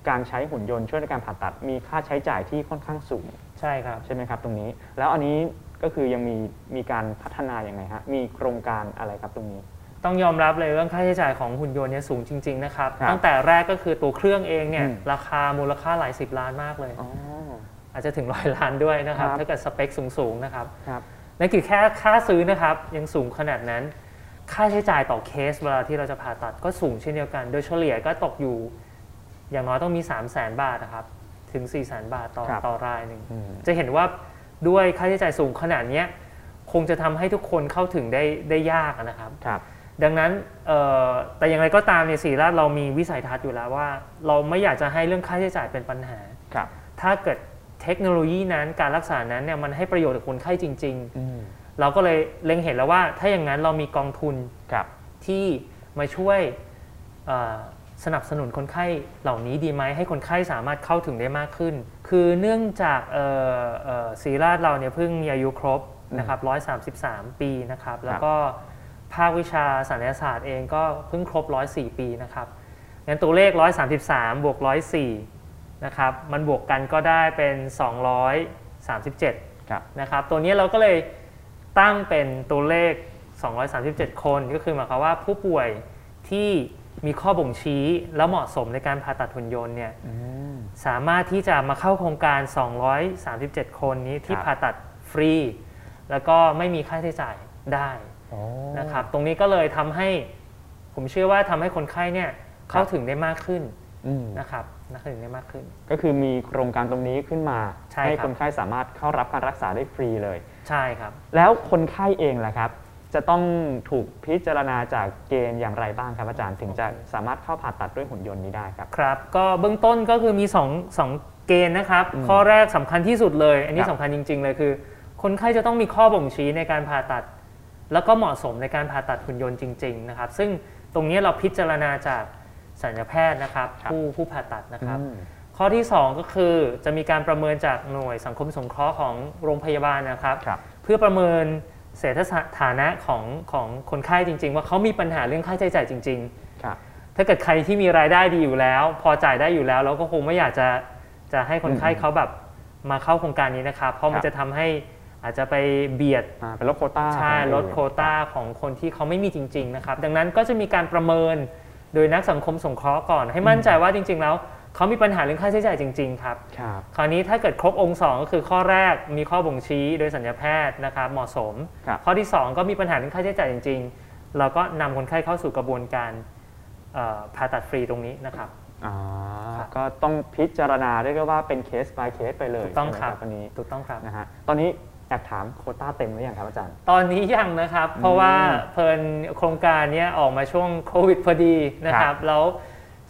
การใช้หุ่นยนต์ช่วยในการผ่าตัดมีค่าใช้จ่ายที่ค่อนข้างสูง ใช่ครับใช่ไหมครับตรงนี้ แล้วอันนี้ก็คือยังมีมีการพัฒนาอย่างไรฮะมีโครงการอะไรครับตรงนี้ ต้องยอมรับเลยเรื่องค่าใช้จ่ายของหุ่นยนต์เนี่ยสูงจริง ๆนะครับครับตั้งแต่แรกก็คือตัวเครื่องเองเนี่ยอืมราคามูลค่าหลายสิบล้านมากเลย อ๋ออาจจะถึงร้อยล้านด้วยนะครับ ครับ ถ้าเกิดสเปคสูงๆนะครับครับ นั่นคือแค่ค่าซื้อนะครับ ยังสูงขนาดนั้น ค่าใช้จ่ายต่อเคสเวลาที่เราจะผ่าตัดก็สูงเช่นเดียวกัน โดยเฉลี่ยก็ตกอยู่ อย่างน้อยต้องมี 3 0 0แสนบาทนะครับ ถึง 4 0 0แสนบาทต่อครับ ต่อรายหนึ่ง อืม จะเห็นว่าด้วยค่าใช้จ่ายสูงขนาดเนี้ยคงจะทำให้ทุกคนเข้าถึงได้ได้ยากนะครับ ครับ ดังนั้นเอ่อแต่อย่างไรก็ตามเนี่ยสีราชเรามีวิสัยทัศน์อยู่แล้วว่า เราไม่อยากจะให้เรื่องค่าใช้จ่ายเป็นปัญหา ครับ ถ้าเกิด เทคโนโลยีนั้นการรักษานั้นเนี่ยมันให้ประโยชน์กับคนไข้จริงๆอืมเราก็เลยเล็งเห็นแล้วว่า ถ้าอย่างนั้นเรามีกองทุนครับที่ที่มาช่วยเอ่อสนับสนุนคนไข้เหล่านี้ดีไหมให้คนไข้สามารถเข้าถึงได้มากขึ้น คือเนื่องจากเอ่อเอ่อศรีราชเราเนี่ยเพิ่งมีอายุครบนะครับ133 ปีนะครับ แล้วก็ภาควิชาศัลยศาสตร์เองก็เพิ่งครบ 104 ปีนะครับงั้นตัวเลข 133 บวก 104 นะครับมันบวกกันก็ได้เป็น 237ครับนะครับตัวนี้เราก็เลยตั้งเป็นตัวเลข 237 คนก็คือหมายความว่าผู้ป่วยที่มีข้อบ่งชี้แล้วเหมาะสมในการผ่าตัดหุ่นยนต์เนี่ยอืมสามารถที่จะมาเข้าโครงการ 237 คนนี้ที่ครับผ่าตัดฟรี แล้วก็ไม่มีค่าใช้จ่ายได้โอ้นะครับ ตรงนี้ก็เลยทำให้ผมเชื่อว่าทำให้คนไข้เนี่ยเข้าถึงได้มากขึ้นอืมนะครับ เข้าถึงได้มากขึ้น ก็คือมีโครงการตรงนี้ขึ้นมาใช่ครับคนไข้สามารถเข้ารับการรักษาได้ฟรีเลย ใช่ครับ แล้วคนไข้เองล่ะครับ จะต้องถูกพิจารณาจากเกณฑ์อย่างไรบ้างครับอาจารย์ถึงจะสามารถเข้าผ่าตัดด้วยหุ่นยนต์นี้ได้ครับครับ ก็เบื้องต้นก็คือมี2องสองเกณฑ์นะครับอืมข้อแรกสำคัญที่สุดเลย อันนี้ครับสำคัญจริง ๆ เลยคือ คนไข้จะต้องมีข้อบ่งชี้ในการผ่าตัด แล้วก็เหมาะสมในการผ่าตัดหุ่นยนต์จริง ๆ นะครับ ซึ่งตรงนี้เราพิจารณาจาก สัญญแพทย์นะครับครับ ผู้ผู้ผ่าตัดนะครับอืมข้อที่ 2 ก็คือจะมีการประเมินจากหน่วยสังคมสงเคราะห์ของโรงพยาบาลนะครับครับ เพื่อประเมินเศรษฐฐานะของของคนไข้จริง ๆ ว่าเขามีปัญหาเรื่องค่าใช้จ่ายจริงๆครับถ้าเกิดใครที่มีรายได้ดีอยู่แล้ว พอจ่ายได้อยู่แล้วเราก็คงไม่อยากจะจะให้คนไข้อืมเขาแบบมาเข้าโครงการนี้นะครับ เพราะมันครับจะทำให้อาจจะไปเบียดอ่าเป็นลดโควต้าใช่ของลดอื่นโควต้าของคนที่เขาไม่มีจริง ๆ นะครับ ดังนั้นก็จะมีการประเมิน โดยนักสังคมสงเคราะห์ก่อน ให้มั่นใจว่าจริง ๆ แล้วเขามีปัญหาเรื่องค่าใช้จ่ายจริง ๆ ครับ ครับคราวนี้ถ้าเกิดครบองค์สองก็คือข้อแรกมีข้อบ่งชี้โดยสัญญาแพทย์นะครับเหมาะสม ครับ ข้อที่ 2 ก็มีปัญหาเรื่องค่าใช้จ่ายจริง ๆ เราก็นำคนไข้เข้าสู่กระบวนการเอ่อผ่าตัดฟรีตรงนี้นะครับ อ่าครับ ก็ต้องพิจารณาเรียกได้ว่าเป็นเคส by เคสไปเลยถูกต้องใช่ไหมครับอันนี้ถูกต้องครับนะฮะตอนนี้ แอบถามโควต้าเต็มหรือยังครับอาจารย์ ตอนนี้ยังนะครับ เพราะว่าเพลินโครงการเนี้ยออกมาช่วงโควิดพอดีนะคครัรับบแล้ว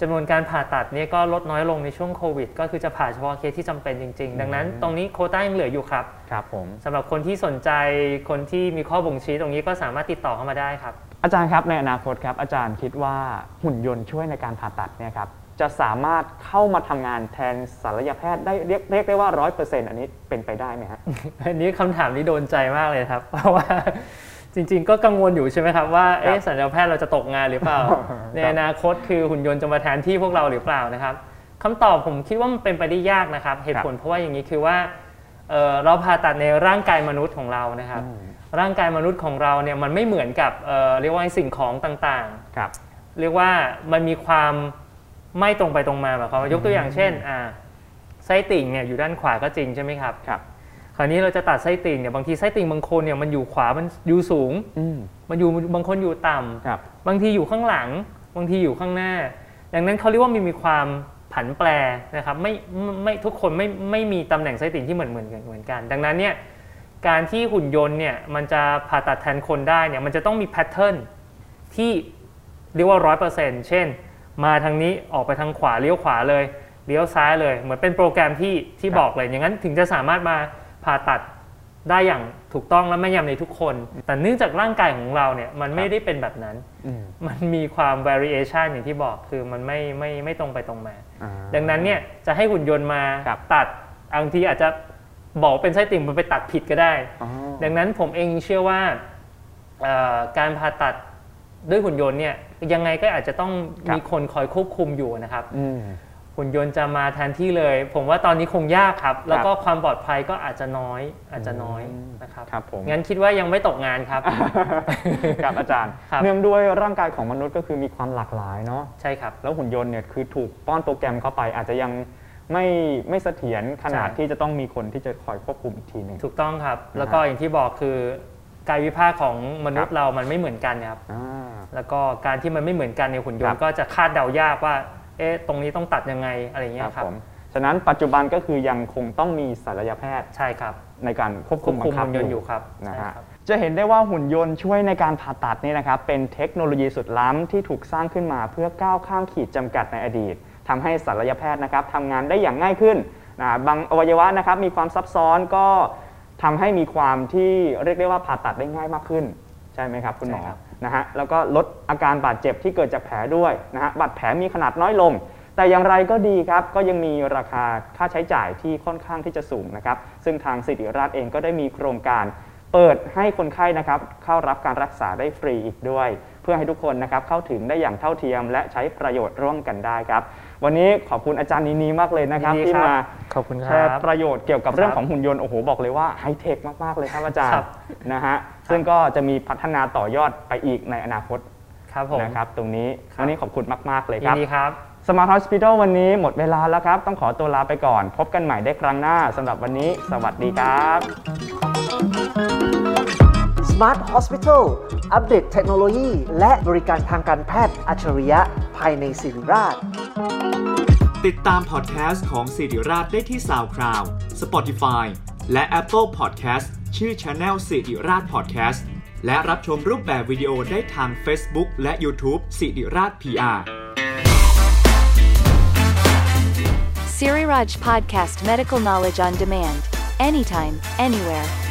จำนวนการผ่าตัดเนี่ยก็ลดน้อยลงในช่วงโควิด ก็คือจะผ่าเฉพาะเคสที่จำเป็นจริง ๆ ดังนั้นตรงนี้โควต้ายังเหลืออยู่ครับ ครับผมสำหรับคนที่สนใจคนที่มีข้อบ่งชี้ตรงนี้ก็สามารถติดต่อเข้ามาได้ครับ อาจารย์ครับในอนาคตครับอาจารย์คิดว่าหุ่นยนต์ช่วยในการผ่าตัดเนี่ยครับ จะสามารถเข้ามาทำงานแทนศัลยแพทย์ได้เรียกเรียกได้ว่าร้อยเปอร์เซ็นต์อันนี้เป็นไปได้ไหมฮะอันนี้คำถามนี้โดนใจมากเลยครับ เพราะว่าจริง ๆ ก็กังวลอยู่ใช่ไหมครับว่าเอ๊ะสัญญาแพทย์เราจะตกงานหรือเปล่า ในอนาคตคือหุ่นยนต์จะมาแทนที่พวกเราหรือเปล่านะครับคำตอบผมคิดว่ามันเป็นไปได้ยากนะครับ เหตุผลเพราะว่าอย่างนี้คือว่าเอ่อเราผ่าตัดในร่างกายมนุษย์ของเรานะครับ ร่างกายมนุษย์ของเราเนี่ยมันไม่เหมือนกับเอ่อเรียกว่าสิ่งของต่างๆครับเรียกว่ามันมีความ ไม่ตรงไปตรงมาหมายความว่ายกตัวอย่างเช่นอ่าไส้ติ่งเนี่ยอยู่ด้านขวาก็จริงใช่ไหมครับครับ คราวนี้เราจะตัดไส้ติ่งเนี่ยบางทีไส้ติ่งบางคนเนี่ยมันอยู่ขวามันอยู่สูงอืมมันอยู่บางคนอยู่ต่ำครับ บางทีอยู่ข้างหลัง บางทีอยู่ข้างหน้า ดังนั้นเขาเรียกว่ามันมีความผันแปรนะครับไม่ไม่ไม่ทุกคนไม่ไม่มีตำแหน่งไส้ติ่งที่เหมือนเหมือนกันเหมือนกัน ดังนั้นเนี่ยการที่หุ่นยนต์เนี่ยมันจะผ่าตัดแทนคนได้เนี่ยมันจะต้องมีแพทเทิร์นที่เรียกว่าร้อยเปอร์เซ็นต์เช่น มาทางนี้ออกไปทางขวาเลี้ยวขวาเลยเลี้ยวซ้ายเลย เหมือนเป็นโปรแกรมที่ที่ครับบอกเลย อย่างนั้นถึงจะสามารถมาผ่าตัดได้อย่างถูกต้องและแม่นยำในทุกคน แต่เนื่องจากร่างกายของเราเนี่ยมันไม่ได้เป็นแบบนั้นอืมมันมีความ variation อย่างที่บอกคือมันไม่ไม่ไม่ตรงไปตรงมาอ่าดังนั้นเนี่ยจะให้หุ่นยนต์มาครับตัดบางทีอาจจะบอกเป็นไส้ติ่งมันไปตัดผิดก็ได้อ๋อดังนั้นผมเองเชื่อว่าเอ่อการผ่าตัด ด้วยหุ่นยนต์เนี่ยยังไงก็อาจจะต้องครับมีคนคอยควบคุมอยู่นะครับอืมหุ่นยนต์จะมาแทนที่เลย ผมว่าตอนนี้คงยากครับ แล้วก็ความปลอดภัยก็อาจจะน้อย อาจจะน้อยอืมนะครับครับผมงั้นคิดว่ายังไม่ตกงานครับครับอาจารย์ครับเนื่องด้วยร่างกายของมนุษย์ก็คือมีความหลากหลายเนาะใช่ครับแล้วหุ่นยนต์เนี่ยคือถูกป้อนโปรแกรมเข้าไปอาจจะยังไม่ไม่เสถียรขนาดใช่ที่จะต้องมีคนที่จะคอยควบคุมอีกทีหนึ่งถูกต้องครับนะฮะแล้วก็อย่างที่บอกคือ กายวิภาคของมนุษย์เรามันไม่เหมือนกันครับอ่าแล้วก็การที่มันไม่เหมือนกันในยหุ่นยนครัต์บก็จะคาดเดายากว่า เอ๊ะตรงนี้ต้องตัดยังไงอะไรอย่างเงี้คยรับครับผมฉะนั้นปัจจุบันก็คือยังคงต้องมีศัลยแพทย์ใช่ครับ ในการควบคคุวมบบัคุมงคับหุ่นยนต์อยู่ครับนะใช่ฮะครับจะเห็นได้ว่าหุ่นยนต์ช่วยในการผ่าตัดนี่นะครับเป็นเทคโนโลยีสุดล้ำที่ถูกสร้างขึ้นมาเพื่อก้าวข้ามขีดจำกัดในอดีตทำให้ศัลยแพทย์นะครับทำงานได้อย่างง่ายขึ้นนะบางอวัยวะนะครับมีความซับซ้อนก็ ทำให้มีความที่เรียกได้ว่าผ่าตัดได้ง่ายมากขึ้น ใช่ไหมครับคุณหมอใช่ครับนะฮะแล้วก็ลดอาการบาดเจ็บที่เกิดจากแผลด้วยนะฮะบาดแผลมีขนาดน้อยลง แต่อย่างไรก็ดีครับ ก็ยังมีราคาค่าใช้จ่ายที่ค่อนข้างที่จะสูงนะครับ ซึ่งทางสิริราชเองก็ได้มีโครงการ เปิดให้คนไข้นะครับเข้ารับการรักษาได้ฟรีอีกด้วย เพื่อให้ทุกคนนะครับเข้าถึงได้อย่างเท่าเทียม และใช้ประโยชน์ร่วมกันได้ครับ วันนี้ขอบคุณอาจารย์นีนีมากเลยนะครับยินดีที่ครับมาขอบคุณคแชรัร์บประโยชน์เกี่ยวกับเรื่องครับของหุ่นยนต์โอ้โหบอกเลยว่าไฮเทคมากๆเลยครับอาจารครัย์บ นะฮะซึ่งก็จะมีพัฒนาต่อยอดไปอีกในอนาคตครับผมนะครับ ตรงนี้ครับวันนี้ขอบคุณมาก ๆเลยคยิรับนดีครับ Smart Hospital วันนี้หมดเวลาแล้วครับ ต้องขอตัวลาไปก่อน พบกันใหม่ได้ครั้งหน้าสำหรับวันนี้ สวัสดีครับ Smart Hospital อัปเดตเทคโนโลยี และบริการทางการแพทย์อัจฉริยะภายในสิริราช ติดตามพอดแคสต์ของสิริราชได้ที่ SoundCloud Spotify และ Apple Podcast ชื่อ Channel สิริราช Podcast และรับชมรูปแบบวิดีโอได้ทาง Facebook และ YouTube สิริราช PR Siri Raj Podcast Medical Knowledge on Demand. Anytime, anywhere.